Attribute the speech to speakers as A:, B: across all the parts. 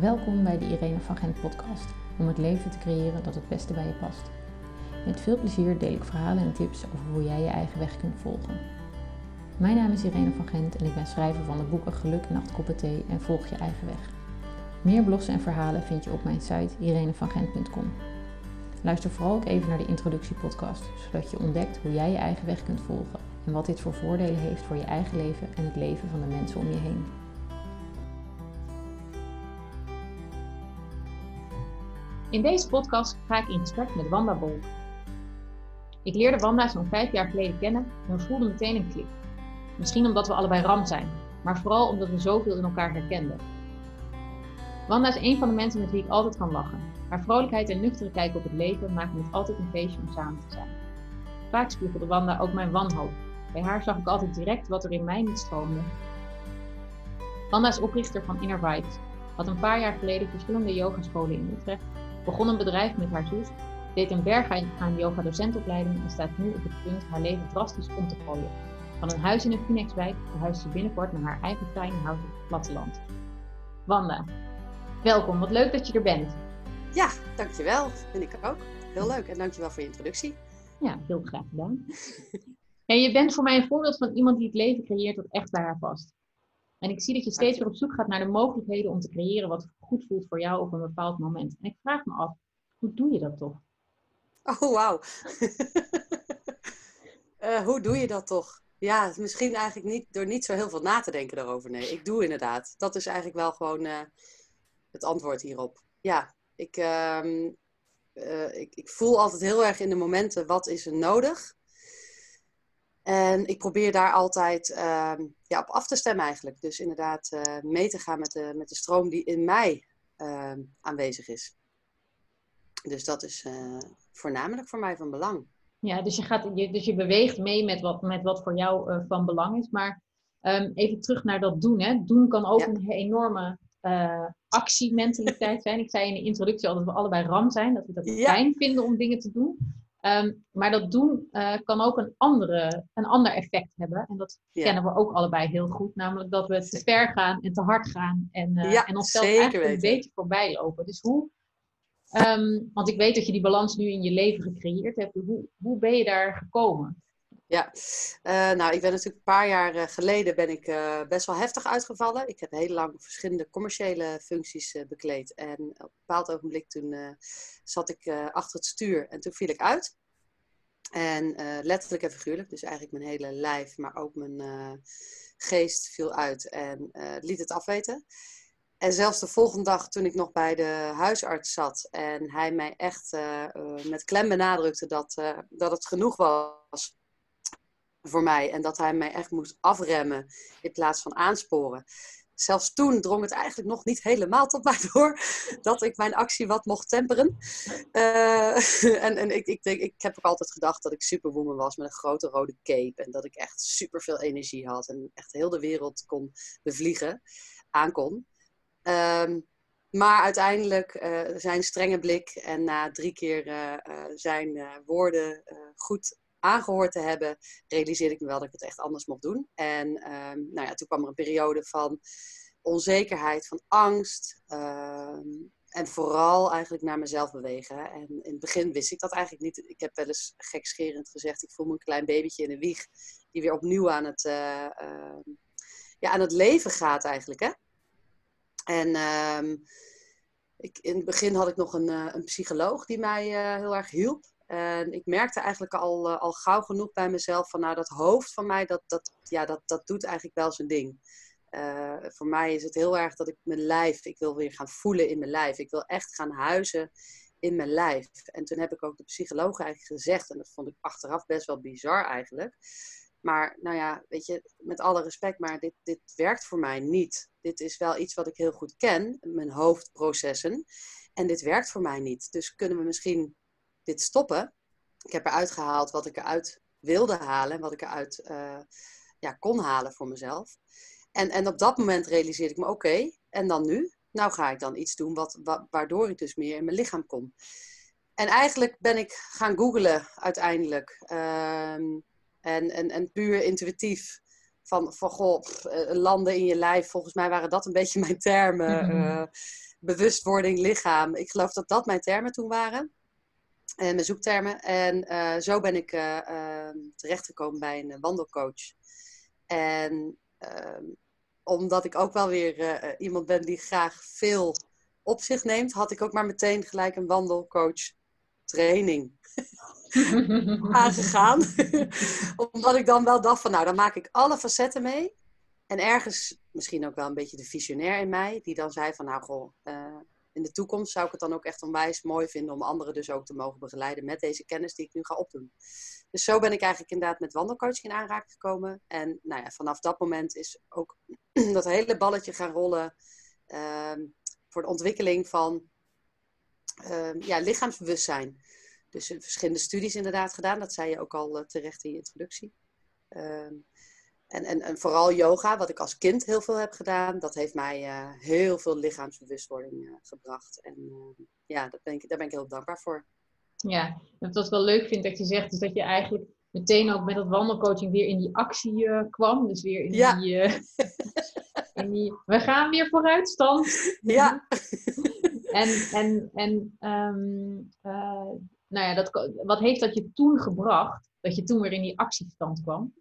A: Welkom bij de Irene van Gent podcast, om het leven te creëren dat het beste bij je past. Met veel plezier deel ik verhalen en tips over hoe jij je eigen weg kunt volgen. Mijn naam is Irene van Gent en ik ben schrijver van de boeken Geluk en Acht Koppen Thee en Volg je eigen weg. Meer blogs en verhalen vind je op mijn site irenevangent.com. Luister vooral ook even naar de introductiepodcast, zodat je ontdekt hoe jij je eigen weg kunt volgen en wat dit voor voordelen heeft voor je eigen leven en het leven van de mensen om je heen.
B: In deze podcast ga ik in gesprek met Wanda Bol. Ik leerde Wanda zo'n vijf jaar geleden kennen en we voelden meteen een klik. Misschien omdat we allebei ram zijn, maar vooral omdat we zoveel in elkaar herkenden. Wanda is een van de mensen met wie ik altijd kan lachen. Haar vrolijkheid en nuchtere kijk op het leven maken het altijd een feestje om samen te zijn. Vaak spiegelde Wanda ook mijn wanhoop. Bij haar zag ik altijd direct wat er in mij niet stroomde. Wanda is oprichter van Inner Vibes, had een paar jaar geleden verschillende yogascholen in Utrecht, begon een bedrijf met haar zus, deed een berg aan yoga-docentopleiding en staat nu op het punt haar leven drastisch om te gooien. Van een huis in een Phoenixwijk verhuist ze binnenkort naar haar eigen tiny house op het platteland. Wanda, welkom. Wat leuk dat je er bent.
C: Ja, dankjewel. Vind ik ook. Heel leuk. En dankjewel voor je introductie.
B: Ja, heel graag gedaan. En je bent voor mij een voorbeeld van iemand die het leven creëert dat echt bij haar past. En ik zie dat je steeds weer op zoek gaat naar de mogelijkheden om te creëren wat goed voelt voor jou op een bepaald moment. En ik vraag me af, hoe doe je dat toch?
C: Oh, wauw. uh, hoe doe je dat toch? Ja, misschien eigenlijk niet door niet zo heel veel na te denken daarover. Nee, ik doe inderdaad. Dat is eigenlijk wel gewoon uh, het antwoord hierop. Ja, ik, uh, ik, ik voel altijd heel erg in de momenten wat is er nodig. En ik probeer daar altijd uh, ja, op af te stemmen eigenlijk. Dus inderdaad uh, mee te gaan met de, met de stroom die in mij uh, aanwezig is. Dus dat is uh, voornamelijk voor mij van belang.
B: Ja, dus je, gaat, je, dus je beweegt mee met wat, met wat voor jou van belang is. Maar um, even terug naar dat doen. Hè. Doen kan ook ja. een enorme actiementaliteit zijn. Ik zei in de introductie al dat we allebei ram zijn. Dat we dat ja. fijn vinden om dingen te doen. Um, maar dat doen uh, kan ook een, andere, een ander effect hebben. En dat ja. kennen we ook allebei heel goed. Namelijk dat we te ver gaan en te hard gaan. En, uh, ja, en onszelf eigenlijk weten. een beetje voorbij lopen. Dus hoe... Um, want ik weet dat je die balans nu in je leven gecreëerd hebt. Hoe, hoe ben je daar gekomen?
C: Ja, uh, nou ik ben natuurlijk een paar jaar geleden ben ik best wel heftig uitgevallen. Ik heb heel lang verschillende commerciële functies bekleed. En op een bepaald ogenblik toen zat ik achter het stuur en toen viel ik uit. En letterlijk en figuurlijk, dus eigenlijk mijn hele lijf, maar ook mijn geest viel uit en liet het afweten. En zelfs de volgende dag, toen ik nog bij de huisarts zat en hij mij echt met klem benadrukte dat, dat het genoeg was voor mij en dat hij mij echt moest afremmen in plaats van aansporen, zelfs toen drong het eigenlijk nog niet helemaal tot mij door dat ik mijn actie wat mocht temperen. Uh, en en ik, ik, ik, ik heb ook altijd gedacht dat ik superwoman was met een grote rode cape. En dat ik echt super veel energie had en echt heel de wereld kon bevliegen, aankon. Um, maar uiteindelijk uh, zijn strenge blik en na drie keer uh, zijn woorden goed aangehoord te hebben, realiseerde ik me wel dat ik het echt anders mocht doen. En um, nou ja, toen kwam er een periode van onzekerheid, van angst. Um, en vooral eigenlijk naar mezelf bewegen. En in het begin wist ik dat eigenlijk niet. Ik heb wel eens gekscherend gezegd, ik voel me een klein babytje in de wieg. Die weer opnieuw aan het, uh, uh, ja, aan het leven gaat eigenlijk. Hè? En ik, in het begin had ik nog een, uh, een psycholoog die mij heel erg hielp. En ik merkte eigenlijk al, uh, al gauw genoeg bij mezelf van nou dat hoofd van mij, dat, dat, ja, dat, dat doet eigenlijk wel zijn ding. Uh, voor mij is het heel erg dat ik mijn lijf, ik wil weer gaan voelen in mijn lijf. Ik wil echt gaan huizen in mijn lijf. En toen heb ik ook de psycholoog eigenlijk gezegd, en dat vond ik achteraf best wel bizar eigenlijk. Maar nou ja, weet je, met alle respect, maar dit, dit werkt voor mij niet. Dit is wel iets wat ik heel goed ken, mijn hoofdprocessen. En dit werkt voor mij niet. Dus kunnen we misschien dit stoppen. Ik heb eruit gehaald wat ik eruit wilde halen en wat ik eruit uh, ja, kon halen voor mezelf. En, en op dat moment realiseerde ik me, oké, en dan nu? Nou ga ik dan iets doen wat, waardoor ik dus meer in mijn lichaam kom. En eigenlijk ben ik gaan googlen uiteindelijk. Um, en, en, en puur intuïtief van, van goh, landen in je lijf. Volgens mij waren dat een beetje mijn termen. Mhm. bewustwording, lichaam. Ik geloof dat dat mijn termen toen waren. En mijn zoektermen. En zo ben ik ehm, terechtgekomen bij een wandelcoach. En ehm, omdat ik ook wel weer iemand ben die graag veel op zich neemt, had ik ook maar meteen gelijk een wandelcoach training aangegaan. Omdat ik dan wel dacht van nou, dan maak ik alle facetten mee. En ergens misschien ook wel een beetje de visionair in mij, die dan zei van nou goh, uh, in de toekomst zou ik het dan ook echt onwijs mooi vinden om anderen dus ook te mogen begeleiden met deze kennis die ik nu ga opdoen. Dus zo ben ik eigenlijk inderdaad met wandelcoaching in aanraking gekomen. En nou ja, vanaf dat moment is ook dat hele balletje gaan rollen. Ehm, voor de ontwikkeling van uh, ja, lichaamsbewustzijn. Dus verschillende studies inderdaad gedaan. Dat zei je ook al uh, terecht in je introductie. Ehm, en, en, en, vooral yoga, wat ik als kind heel veel heb gedaan, dat heeft mij uh, heel veel lichaamsbewustwording uh, gebracht. En ehm, ja, dat ben ik, daar ben ik heel dankbaar voor.
B: Ja, wat ik wel leuk vind dat je zegt, is dat je eigenlijk meteen ook met dat wandelcoaching weer in die actie kwam. Dus weer in die, we gaan weer vooruit, stand.
C: Ja.
B: en en, en um, uh, nou ja, dat, wat heeft dat je toen gebracht? Dat je toen weer in die actiestand kwam?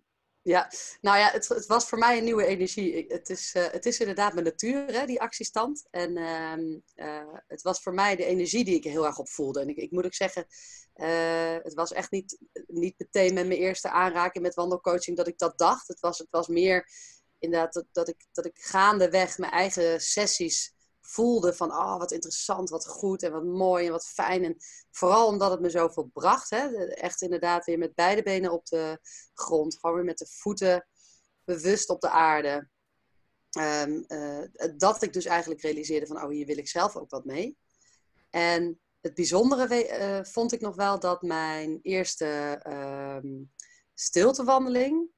C: Ja, nou ja, het, het, was voor mij een nieuwe energie. het, is, uh, het is inderdaad mijn natuur, hè, die actiestand. En uh, uh, het was voor mij de energie die ik heel erg op voelde. En ik, ik moet ook zeggen, het was echt niet, niet meteen met mijn eerste aanraking met wandelcoaching dat ik dat dacht. Het was, het was meer inderdaad dat, dat, ik, dat ik gaandeweg mijn eigen sessies voelde van, oh, wat interessant, wat goed en wat mooi en wat fijn. En vooral omdat het me zoveel bracht. Hè? Echt inderdaad weer met beide benen op de grond. Gewoon weer met de voeten bewust op de aarde. Ehm, eh, dat ik dus eigenlijk realiseerde van, oh, hier wil ik zelf ook wat mee. En het bijzondere uh, vond ik nog wel dat mijn eerste um, stiltewandeling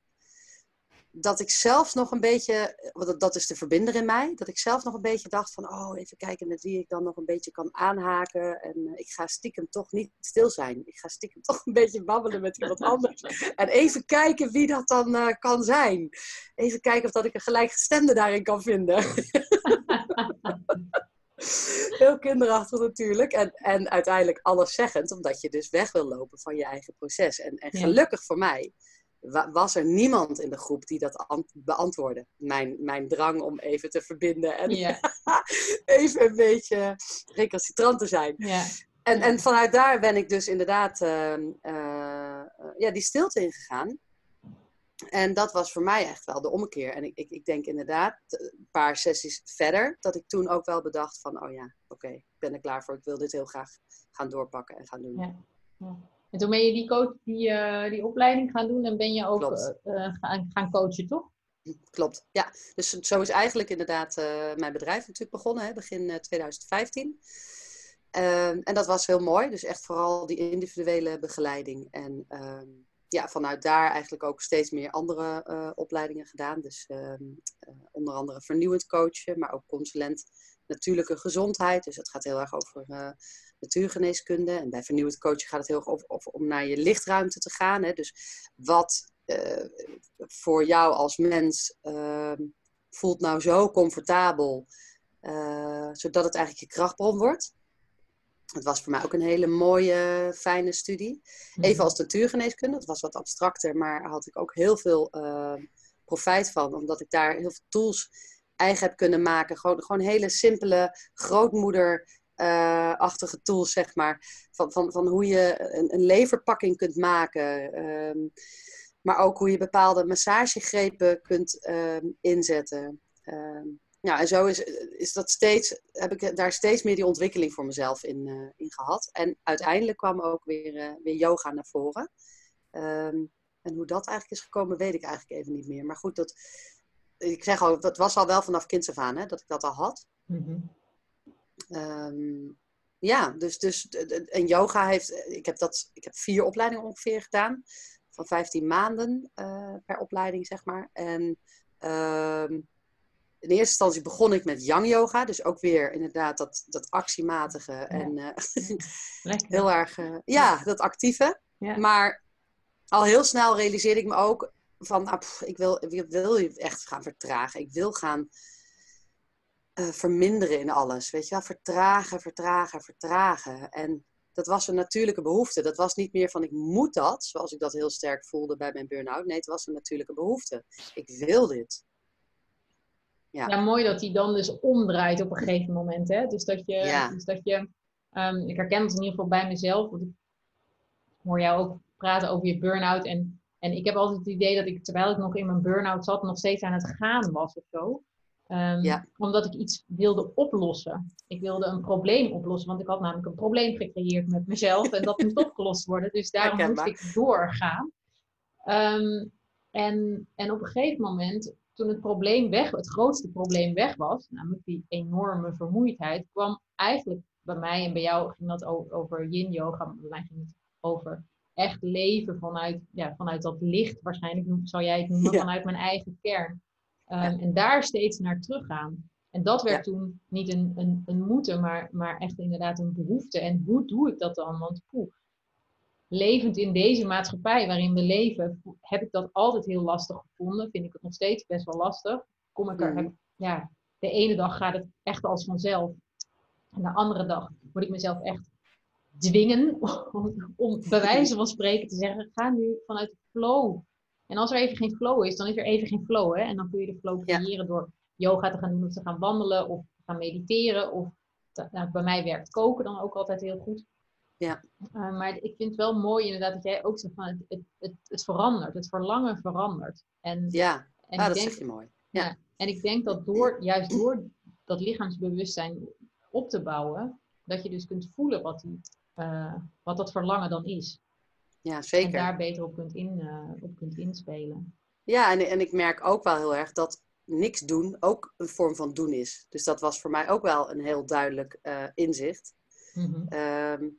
C: dat ik zelfs nog een beetje, want dat is de verbinder in mij, dat ik zelf nog een beetje dacht van, oh, even kijken met wie ik dan nog een beetje kan aanhaken. En uh, ik ga stiekem toch niet stil zijn. Ik ga stiekem toch een beetje babbelen met iemand anders. En even kijken wie dat dan uh, kan zijn. Even kijken of dat ik een gelijkgestemde daarin kan vinden. Heel kinderachtig natuurlijk. En, en uiteindelijk alles zeggend, omdat je dus weg wil lopen van je eigen proces. En, en gelukkig voor mij was er niemand in de groep die dat beantwoordde. Mijn, mijn drang om even te verbinden en even een beetje recalcitrant te zijn. En, en vanuit daar ben ik dus inderdaad uh, uh, ja, die stilte ingegaan. En dat was voor mij echt wel de ommekeer. En ik, ik, ik denk inderdaad, een paar sessies verder, dat ik toen ook wel bedacht van, oh ja, oké, ik ben er klaar voor. Ik wil dit heel graag gaan doorpakken en gaan doen.
B: Ja. Ja. En toen ben je die, coach, die, uh, die opleiding gaan doen en ben je ook uh, gaan, gaan coachen, toch?
C: Klopt, ja. Dus zo is eigenlijk inderdaad uh, mijn bedrijf natuurlijk begonnen, hè, begin 2015. Ehm, en dat was heel mooi, dus echt vooral die individuele begeleiding. En ehm, ja, vanuit daar eigenlijk ook steeds meer andere opleidingen gedaan. Dus ehm, onder andere vernieuwend coachen, maar ook consulent natuurlijke gezondheid. Dus het gaat heel erg over natuurgeneeskunde. En bij vernieuwend coachen gaat het heel erg over, om naar je lichtruimte te gaan. Hè? Dus wat uh, voor jou als mens uh, voelt nou zo comfortabel, uh, zodat het eigenlijk je krachtbron wordt. Het was voor mij ook een hele mooie, fijne studie. Mhm. Even als natuurgeneeskunde, dat was wat abstracter, maar had ik ook heel veel profijt van, omdat ik daar heel veel tools eigen heb kunnen maken. Gewoon, gewoon hele simpele grootmoeder uh, achtige tools, zeg maar. Van, van, van hoe je een, een leverpakking kunt maken. Ehm, maar ook hoe je bepaalde massagegrepen kunt ehm, inzetten. Um, ja, en zo is, is dat steeds, heb ik daar steeds meer die ontwikkeling voor mezelf in, uh, in gehad. En uiteindelijk kwam ook weer, uh, weer yoga naar voren. en hoe dat eigenlijk is gekomen, weet ik eigenlijk even niet meer. Maar goed, dat, ik zeg al, dat was al wel vanaf kinds af aan, hè, dat ik dat al had. Mm Um, ja, dus, dus en yoga heeft, ik heb, dat, ik heb vier opleidingen ongeveer gedaan, van 15 maanden uh, per opleiding, zeg maar. En um, in eerste instantie begon ik met yang yoga, dus ook weer inderdaad dat, dat actiematige en uh, heel erg, uh, ja, dat actieve. Ja. Maar al heel snel realiseerde ik me ook, van, nou, pff, ik, wil, ik wil je echt gaan vertragen. Ik wil gaan eh, verminderen in alles. Weet je wel, vertragen, vertragen, vertragen. En dat was een natuurlijke behoefte. Dat was niet meer van ik moet dat, zoals ik dat heel sterk voelde bij mijn burn-out. Nee, het was een natuurlijke behoefte. Ik wil dit.
B: Ja. ja, mooi dat die dan dus omdraait op een gegeven moment. Hè? Dus dat je,
C: Ja.
B: dus dat je ehm, ik herken het in ieder geval bij mezelf. Want ik hoor jou ook praten over je burn-out. En, en ik heb altijd het idee dat ik, terwijl ik nog in mijn burn-out zat, nog steeds aan het gaan was of zo. Ehm,
C: Ja.
B: Omdat ik iets wilde oplossen. Ik wilde een probleem oplossen, want ik had namelijk een probleem gecreëerd met mezelf en dat moest opgelost worden. Dus daarom moest ik doorgaan. Ehm, en, en op een gegeven moment, toen het probleem weg, het grootste probleem weg was, namelijk die enorme vermoeidheid, kwam eigenlijk bij mij en bij jou ging dat over yin yoga, maar bij mij ging het over echt leven vanuit, ja, vanuit dat licht, waarschijnlijk zou jij het noemen,
C: Ja.
B: vanuit mijn eigen kern. Ehm, En daar steeds naar teruggaan. En dat werd toen niet een, een, een moeten, maar, maar echt inderdaad een behoefte. En hoe doe ik dat dan? Want poeh, levend in deze maatschappij waarin we leven, heb ik dat altijd heel lastig gevonden. Vind ik het nog steeds best wel lastig. Kom ik er,
C: Mhm.
B: heb, ja, de ene dag gaat het echt als vanzelf. En de andere dag moet ik mezelf echt dwingen om, om bij wijze van spreken te zeggen, ga nu vanuit de flow. En als er even geen flow is, dan is er even geen flow. Hè? En dan kun je de flow
C: Ja.
B: creëren door yoga te gaan doen of te gaan wandelen of gaan mediteren. Of te- nou, bij mij werkt koken dan ook altijd heel goed.
C: Ja.
B: Uh, maar ik vind het wel mooi inderdaad dat jij ook zegt van het, het, het, het verandert. Het verlangen verandert. En,
C: Ja,
B: en
C: ah,
B: ik
C: dat
B: denk,
C: zeg je mooi.
B: en ik denk dat door, juist door dat lichaamsbewustzijn op te bouwen, dat je dus kunt voelen wat, die, eh, wat dat verlangen dan is.
C: Ja,
B: En
C: zeker.
B: daar beter op kunt, in, eh, op kunt inspelen.
C: Ja, en, en ik merk ook wel heel erg dat niks doen ook een vorm van doen is. Dus dat was voor mij ook wel een heel duidelijk eh, inzicht. Ehm,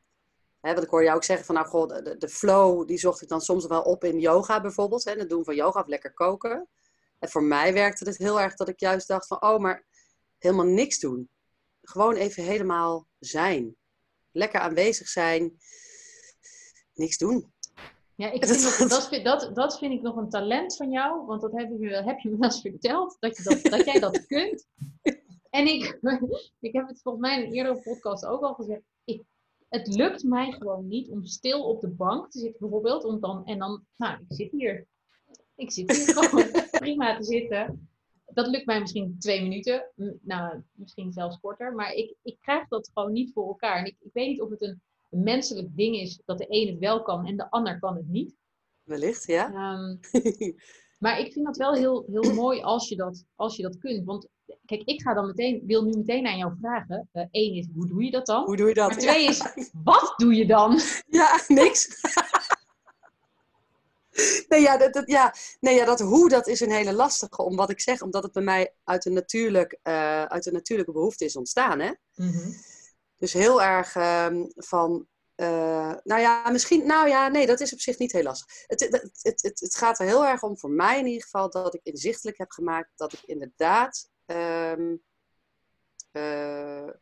C: hè, want ik hoor jou ook zeggen van, nou goh, de, de flow, die zocht ik dan soms wel op in yoga bijvoorbeeld. Hè, het doen van yoga of lekker koken. En voor mij werkte het heel erg dat ik juist dacht van, oh, maar helemaal niks doen. Gewoon even helemaal zijn. Lekker aanwezig zijn. Niks doen.
B: Ja, ik vind dat, dat, vind, dat, dat vind ik nog een talent van jou, want dat heb je, me- heb je me wel eens verteld, dat, je dat, dat jij dat kunt. En ik, ik heb het volgens mij in een eerdere podcast ook al gezegd, ik, het lukt mij gewoon niet om stil op de bank te zitten bijvoorbeeld, om dan, en dan, nou, ik zit hier. Ik zit hier gewoon prima te zitten. Dat lukt mij misschien twee minuten, nou, misschien zelfs korter, maar ik, ik krijg dat gewoon niet voor elkaar. En ik, ik weet niet of het een een menselijk ding is dat de een het wel kan en de ander kan het niet.
C: Wellicht, ja.
B: Ehm, maar ik vind dat wel heel, heel mooi als je dat, als je dat kunt. Want kijk, ik ga dan meteen, wil nu meteen aan jou vragen. Eén is, hoe doe je dat dan?
C: Hoe doe je dat?
B: Maar twee is, wat doe je dan?
C: Ja, niks. nee, ja, dat, dat, ja, nee, ja, dat hoe, dat is een hele lastige. Om wat ik zeg, omdat het bij mij uit een, natuurlijk, eh, uit een natuurlijke behoefte is ontstaan. Hè? Dus heel erg ehm, van, eh, nou ja, misschien, nou ja, nee, dat is op zich niet heel lastig. Het, het, het, het, gaat er heel erg om, voor mij in ieder geval, dat ik inzichtelijk heb gemaakt dat ik inderdaad ehm, eh, eh,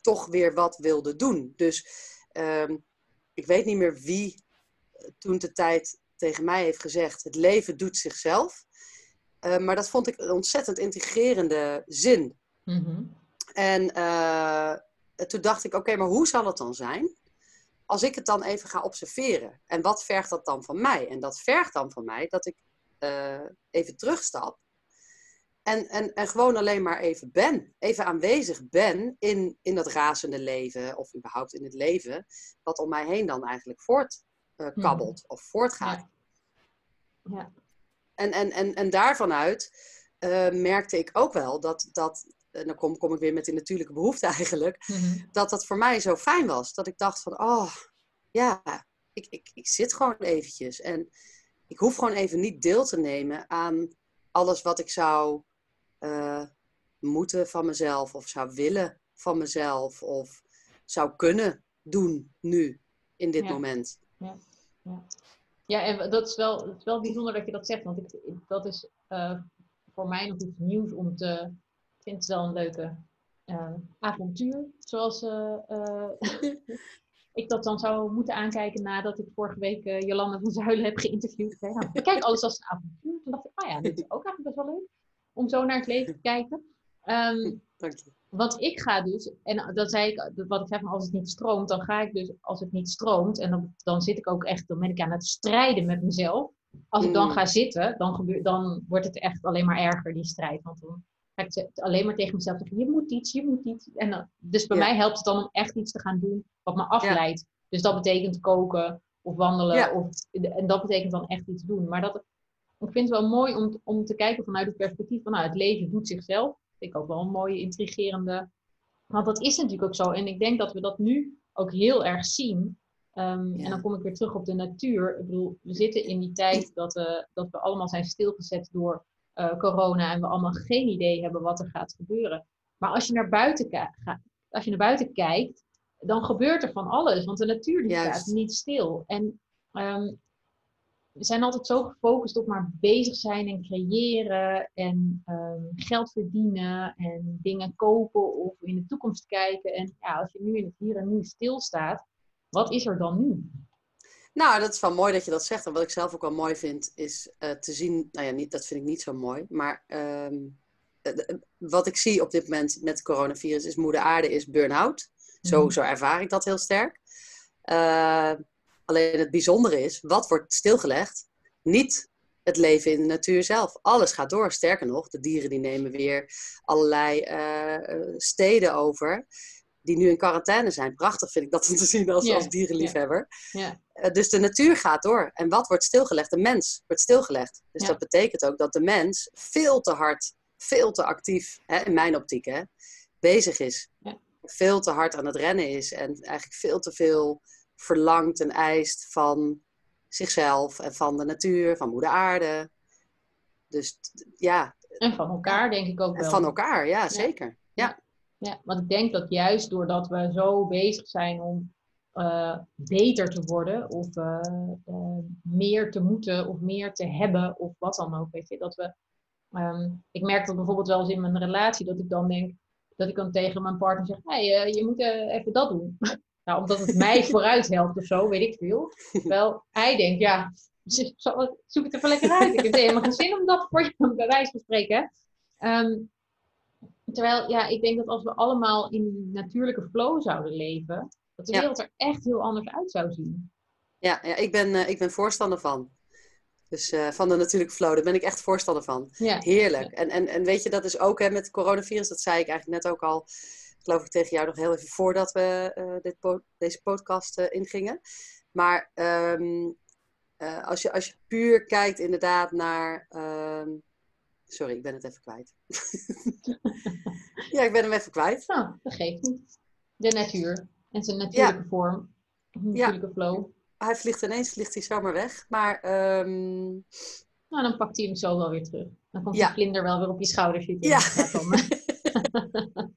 C: toch weer wat wilde doen. Dus ehm, ik weet niet meer wie toen de tijd tegen mij heeft gezegd, het leven doet zichzelf. Maar dat vond ik een ontzettend integrerende zin.
B: Mhm.
C: En toen dacht ik, oké, maar hoe zal het dan zijn als ik het dan even ga observeren? En wat vergt dat dan van mij? En dat vergt dan van mij dat ik eh, even terugstap en, en, en gewoon alleen maar even ben. Even aanwezig ben in, in dat razende leven, of überhaupt in het leven, wat om mij heen dan eigenlijk voortkabbelt of voortgaat.
B: Ja. Ja.
C: En, en, en, en daarvan uit eh, merkte ik ook wel dat, dat en dan kom, kom ik weer met die natuurlijke behoefte eigenlijk,
B: Mhm.
C: dat dat voor mij zo fijn was. Dat ik dacht van, oh, ja, ik, ik, ik zit gewoon eventjes. En ik hoef gewoon even niet deel te nemen aan alles wat ik zou eh, moeten van mezelf, of zou willen van mezelf, of zou kunnen doen nu, in dit
B: Ja.
C: moment.
B: Ja, en dat is, wel, het is wel bijzonder dat je dat zegt, want ik, dat is eh, voor mij nog iets nieuws om te. Ik vind het wel een leuke eh, avontuur, zoals, eh, eh, ik dat dan zou moeten aankijken nadat ik vorige week uh, Jolanda van Zuilen heb geïnterviewd. Ja, ik kijk alles als een avontuur. Toen dacht ik, oh ja, dit is ook eigenlijk best wel leuk om zo naar het leven te kijken. Um, Dank je. Want ik ga dus, en dan zei ik, wat ik zeg maar, als het niet stroomt, dan ga ik dus, als het niet stroomt, en dan, dan zit ik ook echt, dan ben ik aan het strijden met mezelf. Als ik dan mm. ga zitten, dan, gebeurt, dan wordt het echt alleen maar erger, die strijd. Want dan ga ik alleen maar tegen mezelf zeggen, je moet iets, je moet iets. En dan, dus bij mij helpt het dan om echt iets te gaan doen wat me afleidt. Dus dat betekent koken of wandelen. Of, en dat betekent dan echt iets doen. Maar dat, ik vind het wel mooi om, om te kijken vanuit het perspectief van nou, het leven doet zichzelf. Dat vind ik ook wel een mooie, intrigerende. Want dat is natuurlijk ook zo. En ik denk dat we dat nu ook heel erg zien. Ehm, en dan kom ik weer terug op de natuur. Ik bedoel, we zitten in die tijd dat, uh, dat we allemaal zijn stilgezet door uh, corona en we allemaal geen idee hebben wat er gaat gebeuren. Maar als je naar buiten, gaat, als je naar buiten kijkt, dan gebeurt er van alles. Want de natuur die staat niet stil. En ehm, we zijn altijd zo gefocust op maar bezig zijn en creëren en um, geld verdienen en dingen kopen of in de toekomst kijken. En ja, als je nu in het hier en nu stilstaat, wat is er dan nu?
C: Nou, dat is wel mooi dat je dat zegt. En wat ik zelf ook wel mooi vind, is uh, te zien. Nou ja, niet, dat vind ik niet zo mooi. Maar um, wat ik zie op dit moment met het coronavirus is moeder aarde is burn-out. Zo, mhm. zo ervaar ik dat heel sterk. Uh, alleen het bijzondere is, wat wordt stilgelegd? Niet het leven in de natuur zelf. Alles gaat door. Sterker nog, de dieren die nemen weer allerlei uh, steden over die nu in quarantaine zijn. Prachtig vind ik dat om te zien als, als dierenliefhebber. Yeah. Uh, dus de natuur gaat door. En wat wordt stilgelegd? De mens wordt stilgelegd. Dus dat betekent ook dat de mens veel te hard, veel te actief, hè, in mijn optiek, hè, bezig is. Veel te hard aan het rennen is. En eigenlijk veel te veel verlangt en eist van zichzelf en van de natuur, van moeder aarde. Dus ja.
B: En van elkaar, denk ik ook wel.
C: En van elkaar, ja, zeker. Ja.
B: Ja, want ik denk dat juist doordat we zo bezig zijn om uh, beter te worden, of uh, uh, meer te moeten, of meer te hebben, of wat dan ook, weet je, dat we. Um, ik merk dat bijvoorbeeld wel eens in mijn relatie, dat ik dan denk, dat ik dan tegen mijn partner zeg, hey, je moet even dat doen. Nou, omdat het mij vooruit helpt of zo, weet ik veel. Terwijl hij denkt, ja, zoek het even lekker uit. Ik heb helemaal geen zin om dat voor je bij wijze van spreken. Um, terwijl, ja, ik denk dat als we allemaal in die natuurlijke flow zouden leven, dat de wereld er echt heel anders uit zou zien.
C: Ja, ja ik, ben, uh, ik ben voorstander van. Dus uh, van de natuurlijke flow, daar ben ik echt voorstander van. Ja. Heerlijk. En, en, en weet je, dat is ook hè, met het coronavirus, dat zei ik eigenlijk net ook al geloof ik tegen jou nog heel even voordat we uh, dit deze podcast ingingen. Maar um, uh, als, je, als je puur kijkt inderdaad naar... Um, sorry, ik ben het even kwijt. ja, ik ben hem even kwijt.
B: Nou, dat geeft niet. De natuur en zijn natuurlijke ja. vorm. Natuurlijke ja. flow.
C: Hij vliegt ineens, vliegt hij zomaar weg. Maar... Um...
B: Nou, dan pakt hij hem zo wel weer terug. Dan komt ja. die vlinder wel weer op je schouder zitten. Ja.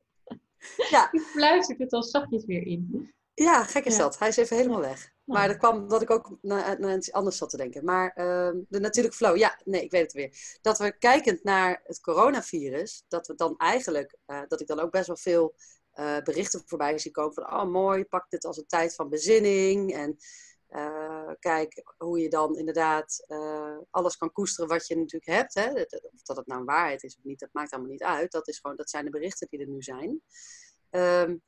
B: ja. Die fluistert het al zachtjes weer in.
C: Ja, gek is dat. Hij is even helemaal weg. Maar dat kwam dat ik ook naar, naar iets anders zat te denken. Maar uh, de natuurlijke flow, ja, nee, ik weet het weer. Dat we kijkend naar het coronavirus, dat we dan eigenlijk, uh, dat ik dan ook best wel veel uh, berichten voorbij zie komen van, oh mooi, pak dit als een tijd van bezinning. En kijk hoe je dan inderdaad alles kan koesteren wat je natuurlijk hebt. Hè? Of dat het nou een waarheid is of niet, dat maakt allemaal niet uit. Dat, is gewoon, dat zijn de berichten die er nu zijn. Um,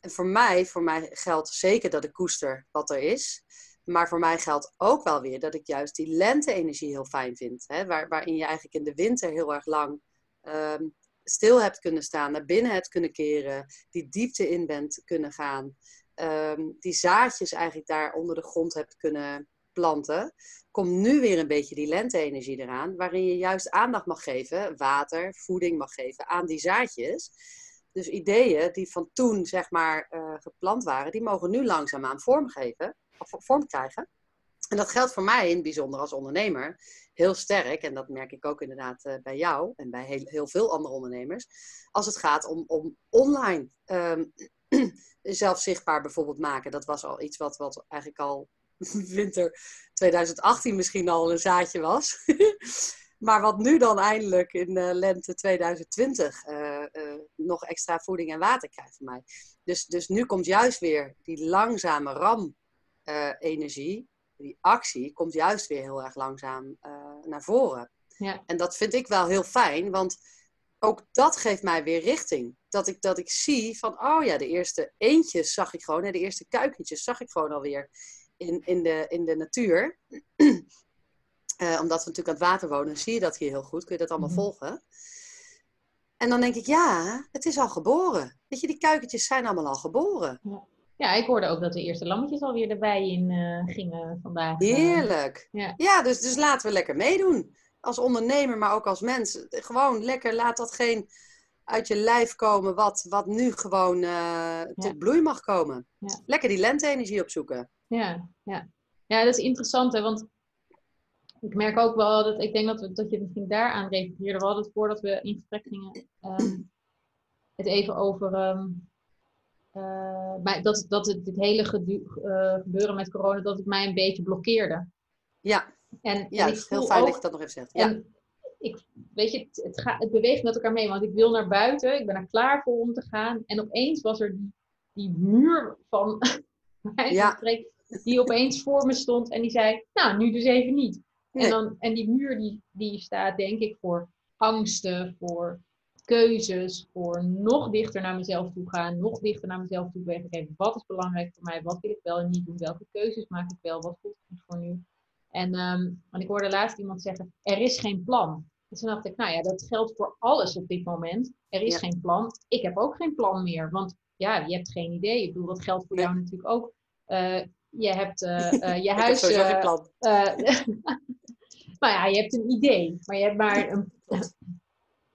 C: en voor mij, voor mij geldt zeker dat ik koester wat er is. Maar voor mij geldt ook wel weer dat ik juist die lente-energie heel fijn vind. Hè? Waar, waarin je eigenlijk in de winter heel erg lang um, stil hebt kunnen staan, naar binnen hebt kunnen keren, die diepte in bent kunnen gaan. Um, die zaadjes eigenlijk daar onder de grond hebt kunnen planten. Komt nu weer een beetje die lente-energie eraan, waarin je juist aandacht mag geven, water, voeding mag geven aan die zaadjes. Dus ideeën die van toen zeg maar uh, gepland waren, die mogen nu langzaamaan vorm geven, of vorm krijgen. En dat geldt voor mij in het bijzonder als ondernemer heel sterk. En dat merk ik ook inderdaad uh, bij jou en bij heel, heel, veel andere ondernemers. Als het gaat om, om online um, zelf zichtbaar bijvoorbeeld maken. Dat was al iets wat, wat eigenlijk al winter 2018 misschien al een zaadje was. Maar wat nu dan eindelijk in uh, lente 2020 uh, uh, nog extra voeding en water krijgt van mij. Dus, dus nu komt juist weer die langzame ram-energie, die actie, komt juist weer heel erg langzaam naar voren.
B: Ja.
C: En dat vind ik wel heel fijn, want ook dat geeft mij weer richting. Dat ik, dat ik zie van, oh ja, de eerste eentjes zag ik gewoon, de eerste kuikentjes zag ik gewoon alweer in, in, de, in de natuur. Uh, omdat we natuurlijk aan het water wonen, zie je dat hier heel goed, kun je dat allemaal
B: Mhm.
C: volgen. En dan denk ik, ja, het is al geboren. Weet je, die kuikentjes zijn allemaal al geboren.
B: Ja, ik hoorde ook dat de eerste lammetjes alweer erbij in eh, gingen vandaag. eh.
C: Heerlijk.
B: ja.
C: dus, dus laten we lekker meedoen. Als ondernemer, maar ook als mens. Gewoon lekker, laat dat geen uit je lijf komen wat, wat nu gewoon eh, tot bloei mag komen.
B: Ja.
C: Lekker die lente-energie opzoeken.
B: Ja, ja. ja, dat is interessant, hè, want ik merk ook wel dat ik denk dat, we, dat je misschien daaraan refereerde. We hadden het voordat we in gesprek gingen ehm, het even over ehm, eh, dat, dat het, dit hele eh, gebeuren met corona, dat het mij een beetje blokkeerde.
C: Ja,
B: En, en
C: ja
B: ik
C: heel fijn
B: ook,
C: dat je dat nog even zegt. Ja.
B: En ik, weet je, het, het, gaat, het beweegt met elkaar mee, want ik wil naar buiten, ik ben er klaar voor om te gaan. En opeens was er die, die muur van
C: Ja.
B: die opeens voor me stond en die zei, nou, nu dus even niet. En, dan, en die muur die, die staat denk ik voor angsten, voor keuzes, voor nog dichter naar mezelf toe gaan, nog dichter naar mezelf toe bewegen. Wat is belangrijk voor mij? Wat wil ik wel en niet doen? Welke keuzes maak ik wel? Wat voelt goed voor nu? En ehm, want ik hoorde laatst iemand zeggen, er is geen plan. Dus toen dacht ik, nou ja, dat geldt voor alles op dit moment. Er is
C: Ja.
B: geen plan. Ik heb ook geen plan meer, want ja, je hebt geen idee. Ik bedoel, dat geldt voor
C: Nee.
B: jou natuurlijk ook. Eh, je hebt eh, eh, je
C: Ik heb
B: huis...
C: geen
B: eh,
C: plan.
B: nou ja, je hebt een idee, maar je hebt maar een.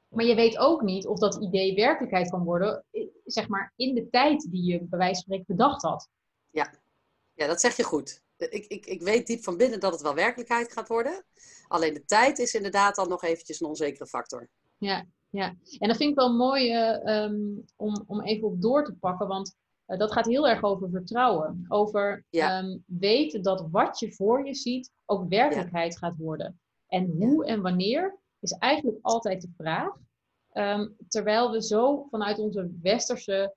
B: Maar je weet ook niet of dat idee werkelijkheid kan worden, zeg maar, in de tijd die je bij wijze van spreken bedacht had.
C: Ja, dat zeg je goed. Ik, ik, ik weet diep van binnen dat het wel werkelijkheid gaat worden. Alleen de tijd is inderdaad dan nog eventjes een onzekere factor.
B: Ja, ja. En dat vind ik wel mooi eh, ehm, om, om even op door te pakken, want eh, dat gaat heel erg over vertrouwen. Over
C: Ja.
B: ehm, weten dat wat je voor je ziet ook werkelijkheid gaat worden. En hoe en wanneer is eigenlijk altijd de vraag. Ehm, terwijl we zo vanuit onze westerse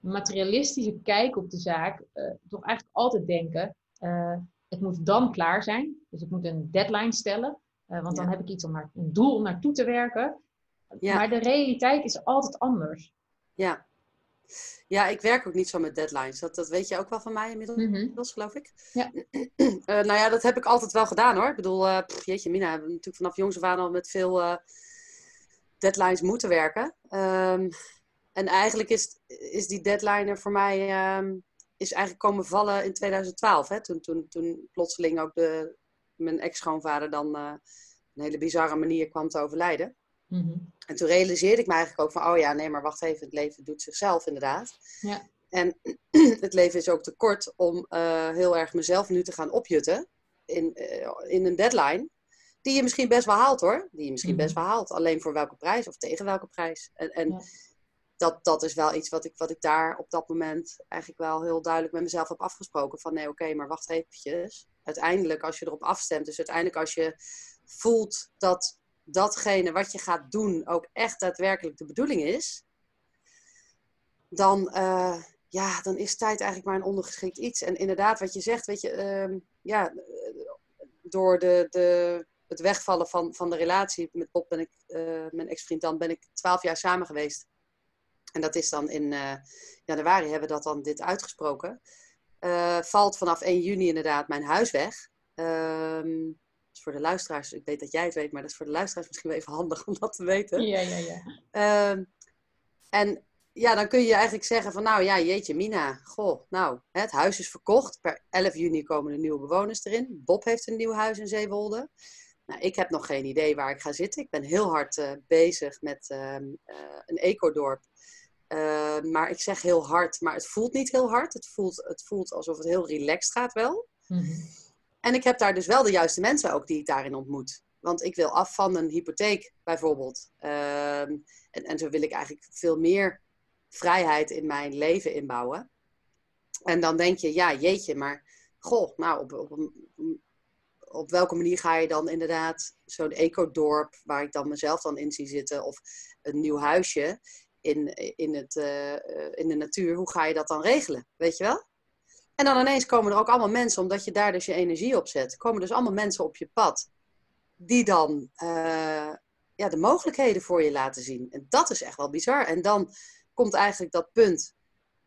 B: materialistische kijk op de zaak eh, toch eigenlijk altijd denken, eh, het moet dan klaar zijn. Dus ik moet een deadline stellen, want dan heb ik iets om naar, een doel om naartoe te werken.
C: Ja.
B: Maar de realiteit is altijd anders.
C: Ja. Ja, ik werk ook niet zo met deadlines. Dat, dat weet je ook wel van mij inmiddels, geloof ik.
B: Ja.
C: Eh, nou ja, dat heb ik altijd wel gedaan hoor. Ik bedoel, eh, pff, jeetje Mina, we hebben natuurlijk vanaf jongs af aan al met veel eh, deadlines moeten werken. Ehm, en eigenlijk is, is die deadline er voor mij ehm, is eigenlijk komen vallen in 2012. Hè? Toen, toen, toen plotseling ook de, mijn ex-schoonvader dan een hele bizarre manier kwam te overlijden.
B: Mhm.
C: En toen realiseerde ik me eigenlijk ook van, oh ja, nee, maar wacht even, het leven doet zichzelf inderdaad.
B: Ja.
C: En het leven is ook te kort om eh, heel erg mezelf nu te gaan opjutten in, eh, in een deadline. Die je misschien best wel haalt hoor. Die je misschien
B: Mhm.
C: best wel haalt. Alleen voor welke prijs of tegen welke prijs. En, en
B: Ja.
C: dat, dat is wel iets wat ik, wat ik daar op dat moment eigenlijk wel heel duidelijk met mezelf heb afgesproken. Van nee, oké, maar wacht eventjes. Uiteindelijk als je erop afstemt, dus uiteindelijk als je voelt dat datgene wat je gaat doen ook echt daadwerkelijk de bedoeling is, dan, eh, ja, dan is tijd eigenlijk maar een ondergeschikt iets. En inderdaad, wat je zegt, weet je, ehm, ja, door de, de, het wegvallen van, van de relatie met Bob ben ik, eh, mijn ex-vriend dan, ben ik twaalf jaar samen geweest. En dat is dan in eh, januari hebben we dat dan dit uitgesproken. Valt vanaf 1 juni inderdaad mijn huis weg. Ehm, is voor de luisteraars, ik weet dat jij het weet, maar dat is voor de luisteraars misschien wel even handig om dat te weten.
B: Ja, ja, ja.
C: Ehm, en ja, dan kun je eigenlijk zeggen van nou ja, jeetje Mina, goh, nou, het huis is verkocht. Per 11 juni komen de nieuwe bewoners erin. Bob heeft een nieuw huis in Zeewolde. Nou, ik heb nog geen idee waar ik ga zitten. Ik ben heel hard eh, bezig met ehm, eh, een ecodorp. Uh, maar ik zeg heel hard, maar het voelt niet heel hard. Het voelt, het voelt alsof het heel relaxed gaat wel.
B: Mhm.
C: En ik heb daar dus wel de juiste mensen ook die ik daarin ontmoet. Want ik wil af van een hypotheek bijvoorbeeld. Ehm, en, en zo wil ik eigenlijk veel meer vrijheid in mijn leven inbouwen. En dan denk je, ja, jeetje, maar goh, nou, op, op, op welke manier ga je dan inderdaad zo'n ecodorp, waar ik dan mezelf dan in zie zitten, of een nieuw huisje. in, in, het, in de natuur, hoe ga je dat dan regelen? Weet je wel? En dan ineens komen er ook allemaal mensen, omdat je daar dus je energie op zet, komen dus allemaal mensen op je pad die dan ja, de mogelijkheden voor je laten zien. En dat is echt wel bizar. En dan komt eigenlijk dat punt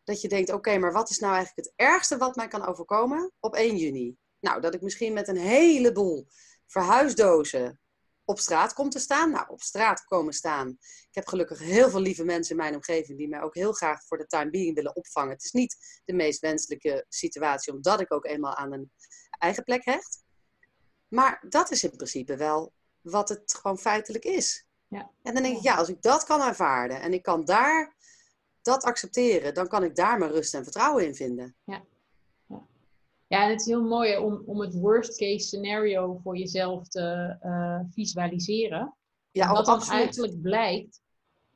C: dat je denkt, oké, maar wat is nou eigenlijk het ergste wat mij kan overkomen op 1 juni? Nou, dat ik misschien met een heleboel verhuisdozen op straat kom te staan. Nou, op straat komen staan. Ik heb gelukkig heel veel lieve mensen in mijn omgeving die mij ook heel graag voor de time being willen opvangen. Het is niet de meest wenselijke situatie, omdat ik ook eenmaal aan een eigen plek hecht. Maar dat is in principe wel wat het gewoon feitelijk is. Ja. En dan denk ik, ja, als ik dat kan aanvaarden en ik kan daar dat accepteren, dan kan ik daar mijn rust en vertrouwen in vinden.
B: Ja. Ja en het is heel mooi om, om het worst case scenario voor jezelf te uh, visualiseren. Ja, wat dan eigenlijk blijkt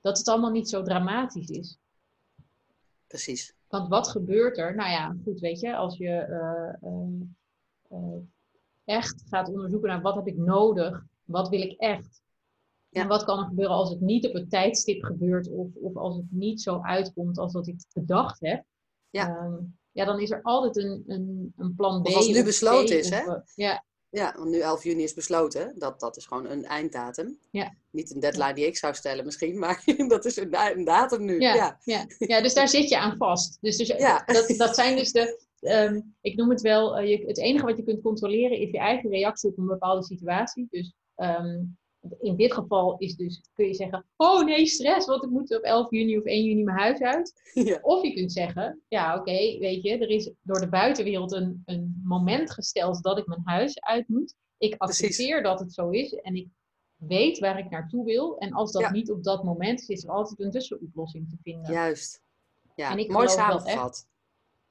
B: dat het allemaal niet zo dramatisch is.
C: Precies.
B: Want wat gebeurt er? Nou ja, goed, weet je, als je uh, uh, echt gaat onderzoeken naar wat heb ik nodig wat wil ik echt? En wat kan er gebeuren als het niet op het tijdstip gebeurt of, of als het niet zo uitkomt als dat ik bedacht heb? Ja, ehm, ja dan is er altijd een, een, een plan B.
C: Of als het nu besloten is, hè? ja. Ja, want nu 11 juni is besloten. Dat, dat is gewoon een einddatum. Ja. Niet een deadline die ik zou stellen misschien, maar dat is een, een datum nu.
B: Ja, ja. Ja. ja, dus daar zit je aan vast. Dus, dus ja. dat, dat zijn dus de, Ehm, ik noem het wel, uh, je, het enige wat je kunt controleren is je eigen reactie op een bepaalde situatie. Dus ehm, in dit geval is dus, kun je zeggen, oh nee, stress, want ik moet op 11 juni of 1 juni mijn huis uit. Ja. Of je kunt zeggen, ja oké, weet je, er is door de buitenwereld een, een moment gesteld dat ik mijn huis uit moet. Ik accepteer dat het zo is en ik weet waar ik naartoe wil. En als dat niet op dat moment is, is er altijd een tussenoplossing te vinden.
C: Juist. Ja, en ik mooi samengevat.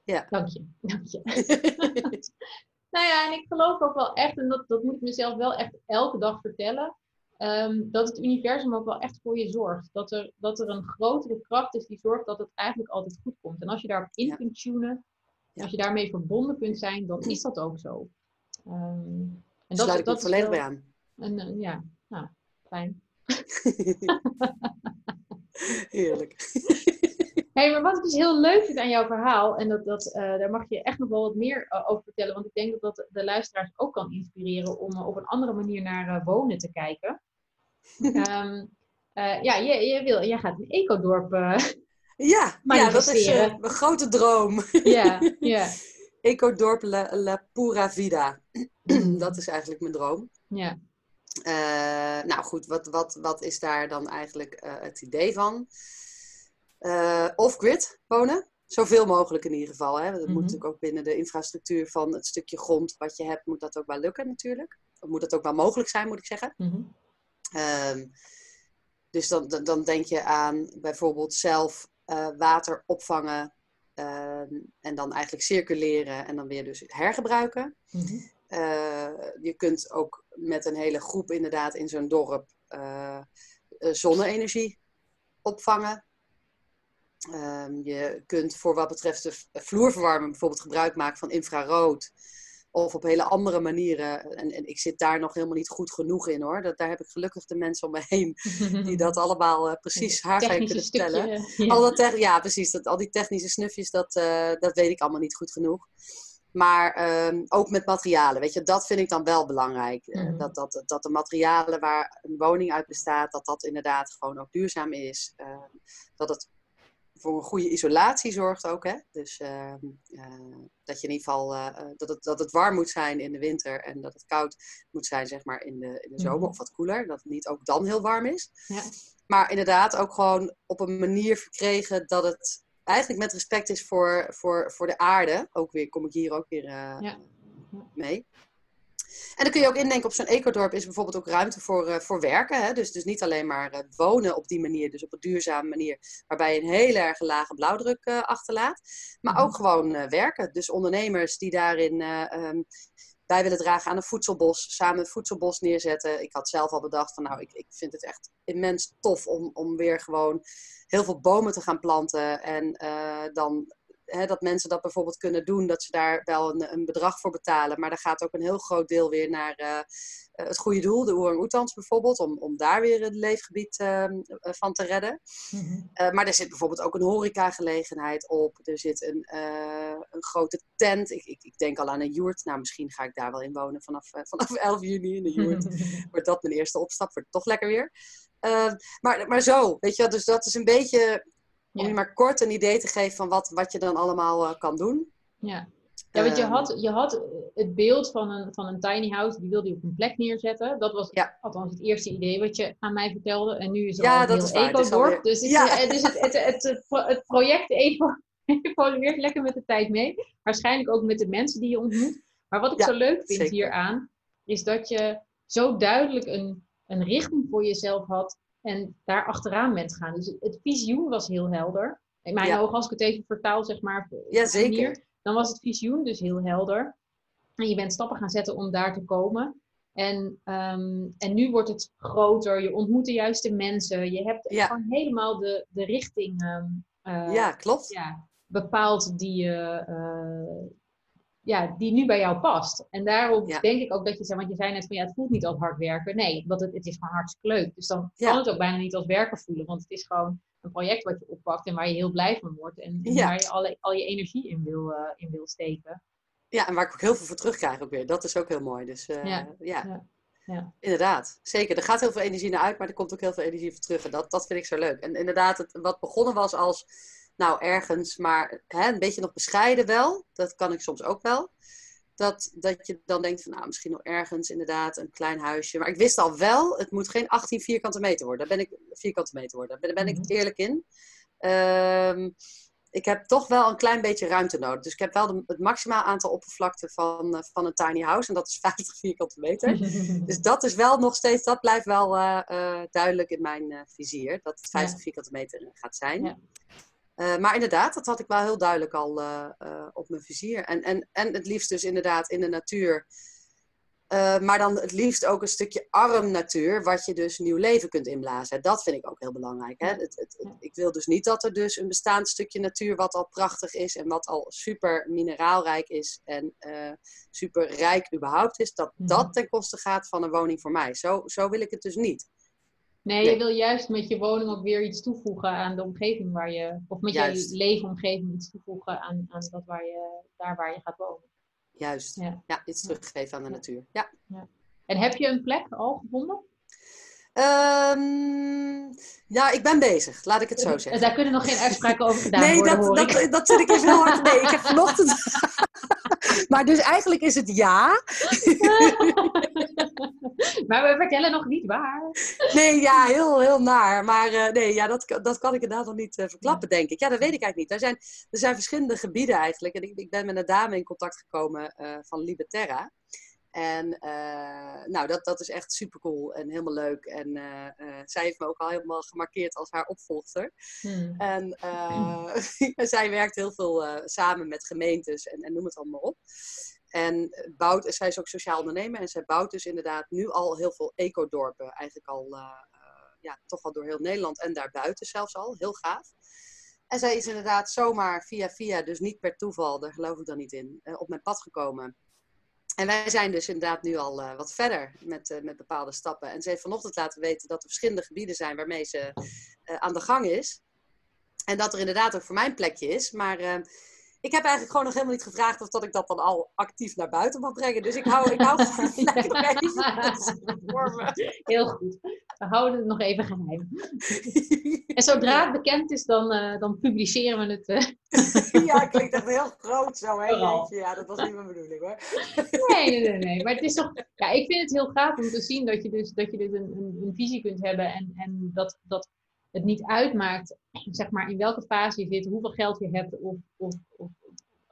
B: Ja. Dank je. Dank je. nou ja, en ik geloof ook wel echt, en dat, dat moet ik mezelf wel echt elke dag vertellen, ehm, dat het universum ook wel echt voor je zorgt. Dat er, dat er een grotere kracht is die zorgt dat het eigenlijk altijd goed komt. En als je daarop in kunt tunen, als je daarmee verbonden kunt zijn, dan is dat ook zo.
C: Um, en dat, Sluit ik dat volledig bij aan.
B: En, uh, ja, nou, fijn.
C: Heerlijk
B: hey, maar wat ik dus heel leuk vind aan jouw verhaal, en dat, dat, uh, daar mag je echt nog wel wat meer uh, over vertellen, want ik denk dat dat de luisteraars ook kan inspireren om uh, op een andere manier naar wonen te kijken. um, ja, je, je wil, jij gaat een ecodorp
C: ja, ja, dat is mijn grote droom.
B: Ja, ja.
C: Ecodorp La, La Pura Vida. dat is eigenlijk mijn droom. Ja. nou goed, wat, wat, wat is daar dan eigenlijk het idee van? Uh, off-grid wonen. Zoveel mogelijk in ieder geval. Hè. Dat moet mhm. natuurlijk ook binnen de infrastructuur van het stukje grond wat je hebt, moet dat ook wel lukken natuurlijk. Of moet dat ook wel mogelijk zijn, moet ik zeggen. Mhm. Ehm, dus dan, dan, denk je aan bijvoorbeeld zelf uh, water opvangen ehm, en dan eigenlijk circuleren en dan weer dus hergebruiken. Mhm. Eh, je kunt ook met een hele groep inderdaad in zo'n dorp zonne-energie opvangen. Um, je kunt voor wat betreft de vloerverwarming bijvoorbeeld gebruik maken van infrarood. Of op hele andere manieren. En, en, ik zit daar nog helemaal niet goed genoeg in hoor. Dat, daar heb ik gelukkig de mensen om me heen die dat allemaal uh, precies haarfijn kunnen stellen. Ja. Al dat ja, precies. Dat, al die technische snufjes, dat, uh, dat weet ik allemaal niet goed genoeg. Maar um, ook met materialen, weet je, dat vind ik dan wel belangrijk. Mm. dat, dat, dat de materialen waar een woning uit bestaat, dat dat inderdaad gewoon ook duurzaam is. Uh, dat het voor een goede isolatie zorgt ook. Hè? Dus ehm, eh, dat je in ieder geval uh, dat, het, dat het warm moet zijn in de winter en dat het koud moet zijn, zeg maar, in de, in de zomer mhm. of wat koeler. Dat het niet ook dan heel warm is. Ja. Maar inderdaad ook gewoon op een manier verkregen dat het eigenlijk met respect is voor, voor, voor de aarde. Ook weer kom ik hier ook weer ja. mee. En dan kun je ook indenken op zo'n ecodorp is bijvoorbeeld ook ruimte voor, uh, voor werken. Hè? Dus, dus niet alleen maar uh, wonen op die manier, dus op een duurzame manier, waarbij je een hele erg lage blauwdruk uh, achterlaat. Maar mhm. ook gewoon werken. Dus ondernemers die daarin um, bij willen dragen aan een voedselbos, samen een voedselbos neerzetten. Ik had zelf al bedacht van nou, ik, ik vind het echt immens tof om, om weer gewoon heel veel bomen te gaan planten. En dan hè, dat mensen dat bijvoorbeeld kunnen doen, dat ze daar wel een, een bedrag voor betalen. Maar daar gaat ook een heel groot deel weer naar uh, het goede doel, de orang-oetans bijvoorbeeld, om, om daar weer het leefgebied uh, van te redden. Mm maar er zit bijvoorbeeld ook een horecagelegenheid op. Er zit een, een grote tent. Ik, ik, ik, denk al aan een joert. Nou, misschien ga ik daar wel in wonen vanaf, vanaf 11 juni in de joert. Wordt dat mijn eerste opstap, wordt toch lekker weer. maar, maar zo, weet je, dus dat is een beetje om je maar kort een idee te geven van wat, wat je dan allemaal uh, kan doen.
B: Ja, ja want je ehm. had, je had het beeld van een, van een tiny house, die wilde je op een plek neerzetten. Dat was ja. althans het eerste idee wat je aan mij vertelde. En nu is het ja, al een heel eco-dorp. Dus, het, ja. dus het, het, het, het, project evolueert lekker met de tijd mee. Waarschijnlijk ook met de mensen die je ontmoet. Maar wat ik zo leuk vind zeker. hieraan, is dat je zo duidelijk een, een richting voor jezelf had en daar achteraan bent gaan. Dus het, visioen was heel helder. In mijn ja. ogen, als ik het even vertaal, zeg maar,
C: ja, zeker.
B: dan was het visioen dus heel helder. En je bent stappen gaan zetten om daar te komen. En, um, en nu wordt het groter, je ontmoet de juiste mensen, je hebt ja. gewoon helemaal de, de richting um,
C: uh, ja, klopt.
B: Ja, bepaald die je, uh, ja, die nu bij jou past. En daarom denk ik ook dat je zei, want je zei net van ja, het voelt niet als hard werken. Nee, want het, het is gewoon hartstikke leuk. Dus dan kan het ook bijna niet als werken voelen, want het is gewoon een project wat je oppakt en waar je heel blij van wordt en, waar je alle, al je energie in wil, uh, in wil steken.
C: Ja, en waar ik ook heel veel voor terugkrijg ook weer. Dat is ook heel mooi. Dus uh, ja. ja. Ja. Inderdaad, zeker. Er gaat heel veel energie naar uit, maar er komt ook heel veel energie voor terug. En dat, dat vind ik zo leuk. En inderdaad, het, wat begonnen was als nou ergens, maar hè, een beetje nog bescheiden wel. Dat kan ik soms ook wel. Dat, dat je dan denkt van nou, misschien nog ergens inderdaad een klein huisje. Maar ik wist al wel, het moet geen 18 vierkante meter worden. Daar ben ik vierkante meter worden. Daar ben, ik mhm. eerlijk in. Um, ik heb toch wel een klein beetje ruimte nodig. Dus ik heb wel de, het maximaal aantal oppervlakte van, uh, van een tiny house. En dat is 50 vierkante meter. dus dat is wel nog steeds, dat blijft wel uh, uh, duidelijk in mijn vizier. Dat het 50 ja. vierkante meter gaat zijn. Ja. Uh, maar inderdaad, dat had ik wel heel duidelijk al uh, uh, op mijn vizier. En, en, en het liefst dus inderdaad in de natuur. maar dan het liefst ook een stukje arm natuur, wat je dus nieuw leven kunt inblazen. Dat vind ik ook heel belangrijk. Hè? Het, het, ik wil dus niet dat er dus een bestaand stukje natuur, wat al prachtig is en wat al super mineraalrijk is en super rijk überhaupt is, dat mhm. dat ten koste gaat van een woning voor mij. Zo, zo wil ik het dus niet.
B: Nee, je wil juist met je woning ook weer iets toevoegen aan de omgeving waar je, of met je leefomgeving iets toevoegen aan, aan dat waar je, daar waar je gaat wonen.
C: Juist, ja, ja iets teruggeven aan de natuur. Ja.
B: ja. En heb je een plek al gevonden?
C: Um, ja, ik ben bezig, laat ik het zo zeggen.
B: Daar kunnen nog geen uitspraken over gedaan nee, worden.
C: Nee, dat, dat, dat zit ik even heel hard. Nee, ik heb vanochtend. maar dus eigenlijk is het ja.
B: maar we vertellen nog niet waar.
C: Nee, ja, heel, heel naar. Maar uh, nee, ja, dat, dat kan ik inderdaad nog niet uh, verklappen, denk ik. Ja, dat weet ik eigenlijk niet. Er zijn, er zijn verschillende gebieden eigenlijk. En ik, ik ben met een dame in contact gekomen uh, van Liberterra. En uh, nou, dat, dat is echt super cool en helemaal leuk. En uh, uh, zij heeft me ook al helemaal gemarkeerd als haar opvolger. Hmm. En zij werkt heel veel samen met gemeentes en, en, noem het allemaal op. En bouwt, zij is ook sociaal ondernemer en zij bouwt dus inderdaad nu al heel veel ecodorpen. Eigenlijk al, ja, toch al door heel Nederland en daarbuiten zelfs al. Heel gaaf. En zij is inderdaad zomaar via via, dus niet per toeval, daar geloof ik dan niet in, op mijn pad gekomen. En wij zijn dus inderdaad nu al uh, wat verder met, uh, met bepaalde stappen. En ze heeft vanochtend laten weten dat er verschillende gebieden zijn waarmee ze uh, aan de gang is. En dat er inderdaad ook voor mijn plekje is. Maar ik heb eigenlijk gewoon nog helemaal niet gevraagd of dat ik dat dan al actief naar buiten mag brengen. Dus ik hou, ik hou het nog
B: even voor me. Heel goed. We houden het nog even geheim. en zodra het bekend is, dan, uh, dan publiceren we het.
C: Uh... ja, klinkt echt heel groot zo, hè? Ja, dat was niet mijn bedoeling hoor.
B: nee, nee, nee, nee. Maar het is toch. Ja, ik vind het heel gaaf om te zien dat je dus, dat je dus een, een, een visie kunt hebben en, en dat, dat het niet uitmaakt, zeg maar, in welke fase je zit, hoeveel geld je hebt of, of, of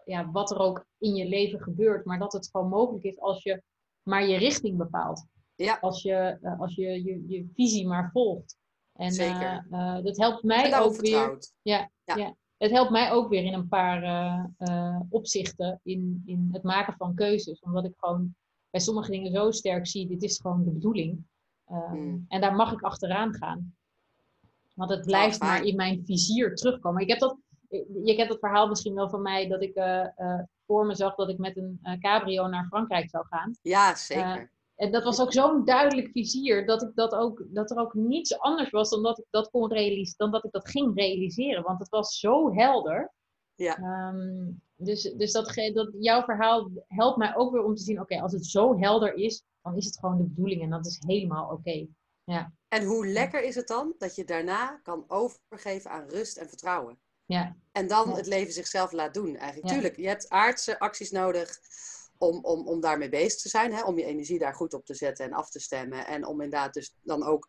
B: ja, wat er ook in je leven gebeurt, maar dat het gewoon mogelijk is als je maar je richting bepaalt. Ja. Als je, uh, als je, je je visie maar volgt. En Zeker. Uh, dat helpt mij ook weer. Ja, ja, ja. Het helpt mij ook weer in een paar opzichten in, in het maken van keuzes. Omdat ik gewoon bij sommige dingen zo sterk zie, dit is gewoon de bedoeling. Hmm. En daar mag ik achteraan gaan. Want het blijft maar in mijn vizier terugkomen. Ik heb dat je kent het verhaal misschien wel van mij dat ik voor me zag dat ik met een cabrio naar Frankrijk zou gaan.
C: Ja, zeker.
B: En dat was ook zo'n duidelijk vizier dat, ik dat, ook, dat er ook niets anders was dan dat ik dat kon realiseren, dan dat ik dat ging realiseren. Want het was zo helder.
C: Ja.
B: Um, dus dus dat, dat, jouw verhaal helpt mij ook weer om te zien, oké, als het zo helder is, dan is het gewoon de bedoeling en dat is helemaal oké. Ja.
C: En hoe lekker is het dan dat je daarna kan overgeven aan rust en vertrouwen?
B: Ja.
C: En dan het leven zichzelf laat doen. Eigenlijk, tuurlijk, je hebt aardse acties nodig om, om, om daarmee bezig te zijn. Hè? Om je energie daar goed op te zetten en af te stemmen. En om inderdaad dus dan ook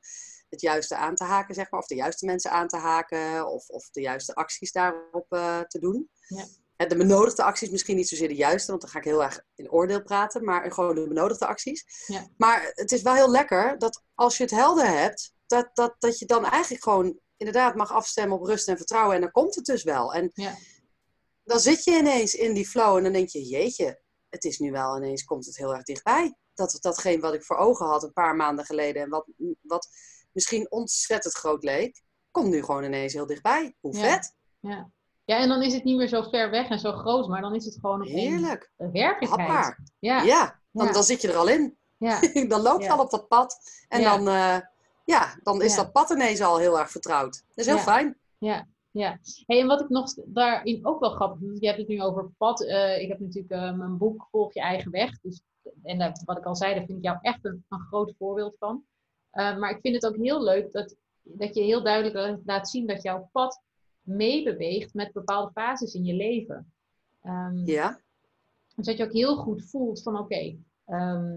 C: het juiste aan te haken, zeg maar. Of de juiste mensen aan te haken. Of, of de juiste acties daarop uh, te doen.
B: Ja.
C: De benodigde acties misschien niet zozeer de juiste, want dan ga ik heel erg in oordeel praten, maar gewoon de benodigde acties.
B: Ja.
C: Maar het is wel heel lekker dat als je het helder hebt, dat, dat, dat je dan eigenlijk gewoon inderdaad mag afstemmen op rust en vertrouwen. En dan komt het dus wel. En
B: ja.
C: dan zit je ineens in die flow en dan denk je, jeetje, het is nu wel ineens, komt het heel erg dichtbij. Dat, datgene wat ik voor ogen had een paar maanden geleden en wat, wat misschien ontzettend groot leek, komt nu gewoon ineens heel dichtbij. Hoe vet!
B: Ja. Ja, en dan is het niet meer zo ver weg en zo groot, maar dan is het gewoon
C: Heerlijk.
B: een werkelijkheid.
C: Hapbaar.
B: Ja.
C: Ja, dan,
B: Ja.
C: dan zit je er al in.
B: Ja.
C: dan loop je al op dat pad. En dan, eh, ja, dan is dat pad ineens al heel erg vertrouwd. Dat is heel fijn.
B: Ja, ja. Hey, en wat ik nog daarin ook wel grappig vind, je hebt het nu over pad. eh, ik heb natuurlijk eh, mijn boek Volg je eigen weg. Dus, en wat ik al zei, daar vind ik jou echt een, een groot voorbeeld van. Eh, maar ik vind het ook heel leuk dat, dat je heel duidelijk laat zien dat jouw pad meebeweegt met bepaalde fases in je leven. Ehm,
C: Ja,
B: Dus dat je ook heel goed voelt van oké, ehm,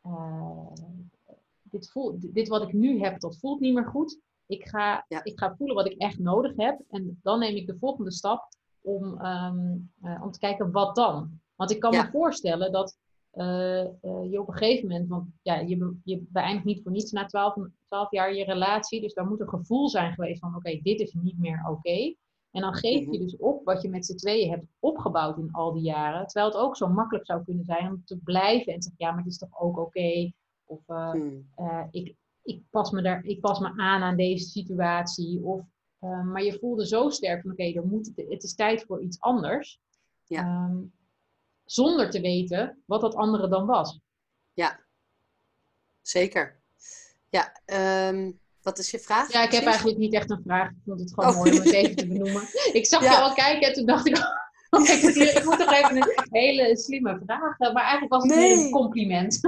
B: eh, dit, voelt, dit wat ik nu heb, dat voelt niet meer goed. Ik ga,
C: Ja.
B: ik ga voelen wat ik echt nodig heb. En dan neem ik de volgende stap om, ehm, eh, om te kijken wat dan. Want ik kan
C: Ja.
B: me voorstellen dat eh, eh, je op een gegeven moment, want ja, je, je beëindigt niet voor niets na 12, 12 jaar je relatie. Dus daar moet een gevoel zijn geweest van oké, dit is niet meer oké. En dan geef je
C: Mhm.
B: dus op wat je met z'n tweeën hebt opgebouwd in al die jaren. Terwijl het ook zo makkelijk zou kunnen zijn om te blijven en te zeggen, ja, maar het is toch ook oké. Of
C: Hmm.
B: ik, ik, pas me daar, ik pas me aan aan deze situatie. Of, eh, maar je voelde zo sterk van, oké, moet het is tijd voor iets anders.
C: Ja.
B: Ehm, zonder te weten wat dat andere dan was.
C: zeker. Ja, ehm, wat is je vraag?
B: Ja, ik heb eigenlijk niet echt een vraag. Ik vond het gewoon
C: Oh.
B: mooi om het even te benoemen. Ik zag
C: Ja.
B: je al kijken en toen dacht ik, oh, ik, moet hier- ik moet toch even een hele slimme vraag. Maar eigenlijk was het
C: Nee.
B: een compliment.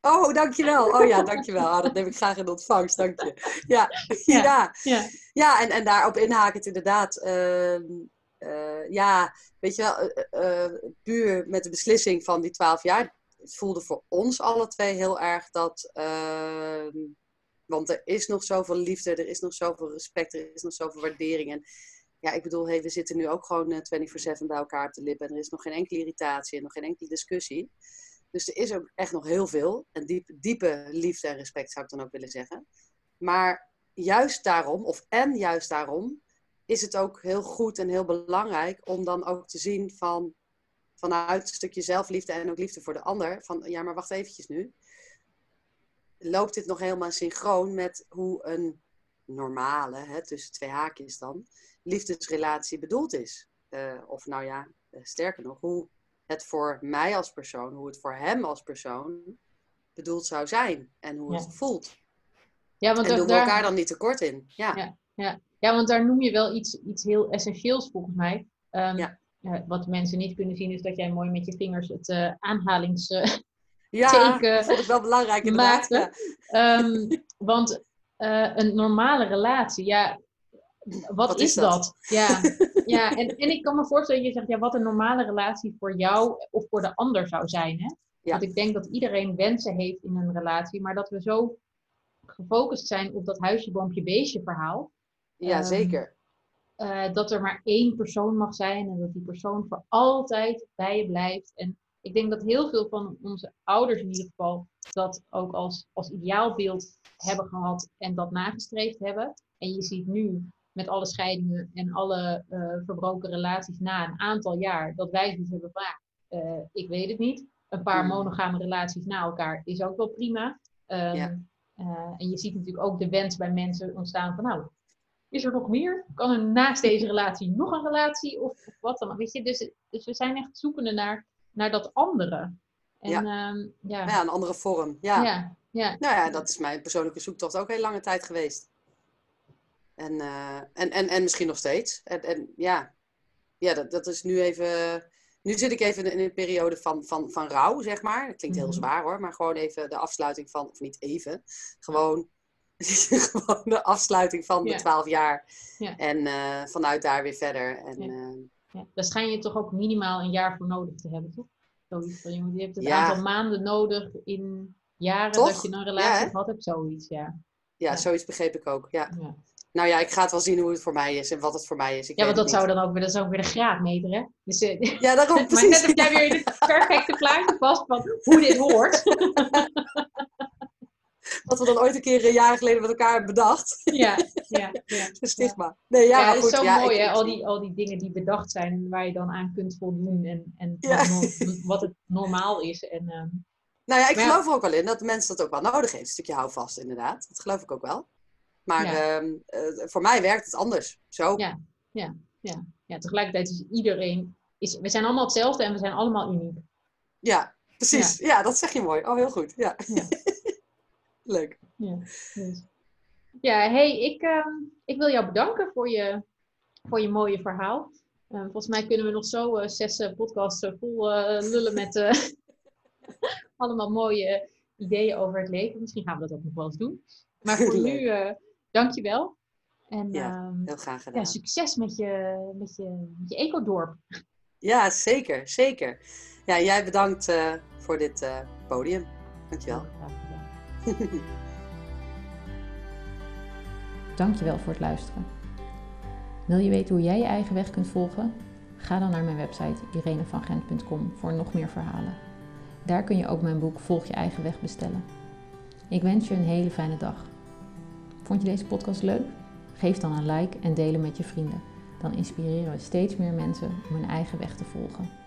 C: Oh, dankjewel. Oh ja, dankjewel. Ah, dat neem ik graag in ontvangst, dank je. Ja,
B: Ja.
C: ja.
B: Ja,
C: ja en, en daarop inhakend inderdaad. ehm, eh, ja, weet je wel, eh, eh, puur met de beslissing van die twaalf jaar. Het voelde voor ons alle twee heel erg dat... ehm, want er is nog zoveel liefde, er is nog zoveel respect, er is nog zoveel waardering. En ja, ik bedoel, hey, we zitten nu ook gewoon eh, 24-7 bij elkaar op de lippen. En er is nog geen enkele irritatie en nog geen enkele discussie. Dus er is ook echt nog heel veel. En diep, diepe liefde en respect zou ik dan ook willen zeggen. Maar juist daarom, of en juist daarom, is het ook heel goed en heel belangrijk om dan ook te zien van vanuit een stukje zelfliefde en ook liefde voor de ander. Van ja, maar wacht eventjes nu. Loopt dit nog helemaal synchroon met hoe een normale, hè, tussen twee haakjes dan, liefdesrelatie bedoeld is? Eh, of nou ja, eh, sterker nog, hoe het voor mij als persoon, hoe het voor hem als persoon bedoeld zou zijn en hoe
B: Ja.
C: het voelt.
B: ja want
C: En
B: dat-
C: doen we elkaar dan niet tekort in. Ja,
B: Ja. ja, want daar noem je wel iets, iets heel essentieels volgens mij. Ehm,
C: Ja.
B: eh, wat mensen niet kunnen zien is dat jij mooi met je vingers het eh aanhalingsteken
C: ja
B: Teken
C: vond ik wel belangrijk inderdaad. Ja.
B: Ehm, want eh, een normale relatie, ja, wat,
C: Wat
B: is,
C: is dat?
B: dat? Ja, ja en, en ik kan me voorstellen, je zegt ja, wat een normale relatie voor jou of voor de ander zou zijn. Hè?
C: Ja.
B: Want ik denk dat iedereen wensen heeft in een relatie, maar dat we zo gefocust zijn op dat huisje, boompje, beestje verhaal.
C: ja,
B: Ehm,
C: zeker.
B: eh, dat er maar één persoon mag zijn en dat die persoon voor altijd bij je blijft. En ik denk dat heel veel van onze ouders in ieder geval dat ook als, als ideaalbeeld hebben gehad en dat nagestreefd hebben. En je ziet nu met alle scheidingen en alle eh, verbroken relaties na een aantal jaar dat wij zoiets hebben van, ja, eh, ik weet het niet. Een paar
C: Hmm.
B: monogame relaties na elkaar is ook wel prima. Ehm,
C: Ja.
B: eh, en je ziet natuurlijk ook de wens bij mensen ontstaan van, nou, is er nog meer? Kan er naast deze relatie nog een relatie of, of wat dan? Weet je, dus, dus we zijn echt zoekende naar, naar dat andere. En,
C: Ja.
B: ja. ja.
C: Ja, een andere vorm. Ja.
B: ja, ja.
C: Nou ja, dat is mijn persoonlijke zoektocht ook heel lange tijd geweest. En, eh, en, en, en misschien nog steeds. En, en ja, ja dat, dat is nu even. Nu zit ik even in een periode van, van, van rouw, zeg maar. Dat klinkt heel
B: Mhm.
C: zwaar hoor, maar gewoon even de afsluiting van, of niet even, gewoon, gewoon de afsluiting van de
B: Ja.
C: twaalf jaar.
B: Ja.
C: En eh, vanuit daar weer verder. En,
B: Ja.
C: eh,
B: Ja, daar schijn je toch ook minimaal een jaar voor nodig te hebben, toch? Zoiets van, je hebt een
C: Ja.
B: aantal maanden nodig in jaren
C: Toch?
B: dat je een relatie
C: Ja,
B: gehad hebt, zoiets, ja.
C: ja,
B: Ja.
C: zoiets begreep ik ook. Ja. Nou ja, ik ga het wel zien hoe het voor mij is en wat het voor mij is. Ik
B: ja want dat zou dan ook weer, dat is ook weer de graadmeter, hè? Dus, eh.
C: Ja, daarom
B: maar
C: precies.
B: net heb jij weer het perfecte plaatje vast van hoe dit hoort.
C: Wat we dan ooit een keer een jaar geleden met elkaar hebben bedacht.
B: ja, ja, ja.
C: Een stigma. Nee, ja,
B: Ja,
C: maar
B: het
C: goed.
B: is zo
C: ja,
B: mooi, hè? Al die, al die dingen die bedacht zijn waar je dan aan kunt voldoen en, en
C: Ja.
B: wat, het normaal is. En, ehm,
C: Nou ja, ik
B: Maar
C: geloof er ook wel in dat de mensen dat ook wel nodig heeft. Een stukje houvast, inderdaad. Dat geloof ik ook wel. Maar
B: Ja.
C: ehm, eh, voor mij werkt het anders. Zo.
B: Ja. ja, tegelijkertijd is iedereen, is, we zijn allemaal hetzelfde en we zijn allemaal uniek.
C: Ja, precies. Ja. dat zeg je mooi. Oh, heel goed. Ja.
B: Ja.
C: Leuk.
B: Ja, dus. ja hey, ik, ehm, ik wil jou bedanken voor je, voor je mooie verhaal. Ehm, volgens mij kunnen we nog zo eh, zes eh, podcasts vol lullen met allemaal mooie ideeën over het leven. Misschien gaan we dat ook nog wel eens doen. Maar voor nu, dank je wel. En
C: Ja,
B: ehm,
C: Heel graag gedaan.
B: ja, succes met je, met je, met je ecodorp.
C: Ja, zeker. Zeker. Ja, jij bedankt eh, voor dit eh, podium. Dankjewel.
B: Gedaan.
A: Dankjewel voor het luisteren. Wil je weten hoe jij je eigen weg kunt volgen? Ga dan naar mijn website irenevangent.com voor nog meer verhalen. Daar kun je ook mijn boek Volg je eigen weg bestellen. Ik wens je een hele fijne dag. Vond je deze podcast leuk? Geef dan een like en deel hem met je vrienden. Dan inspireren we steeds meer mensen om hun eigen weg te volgen.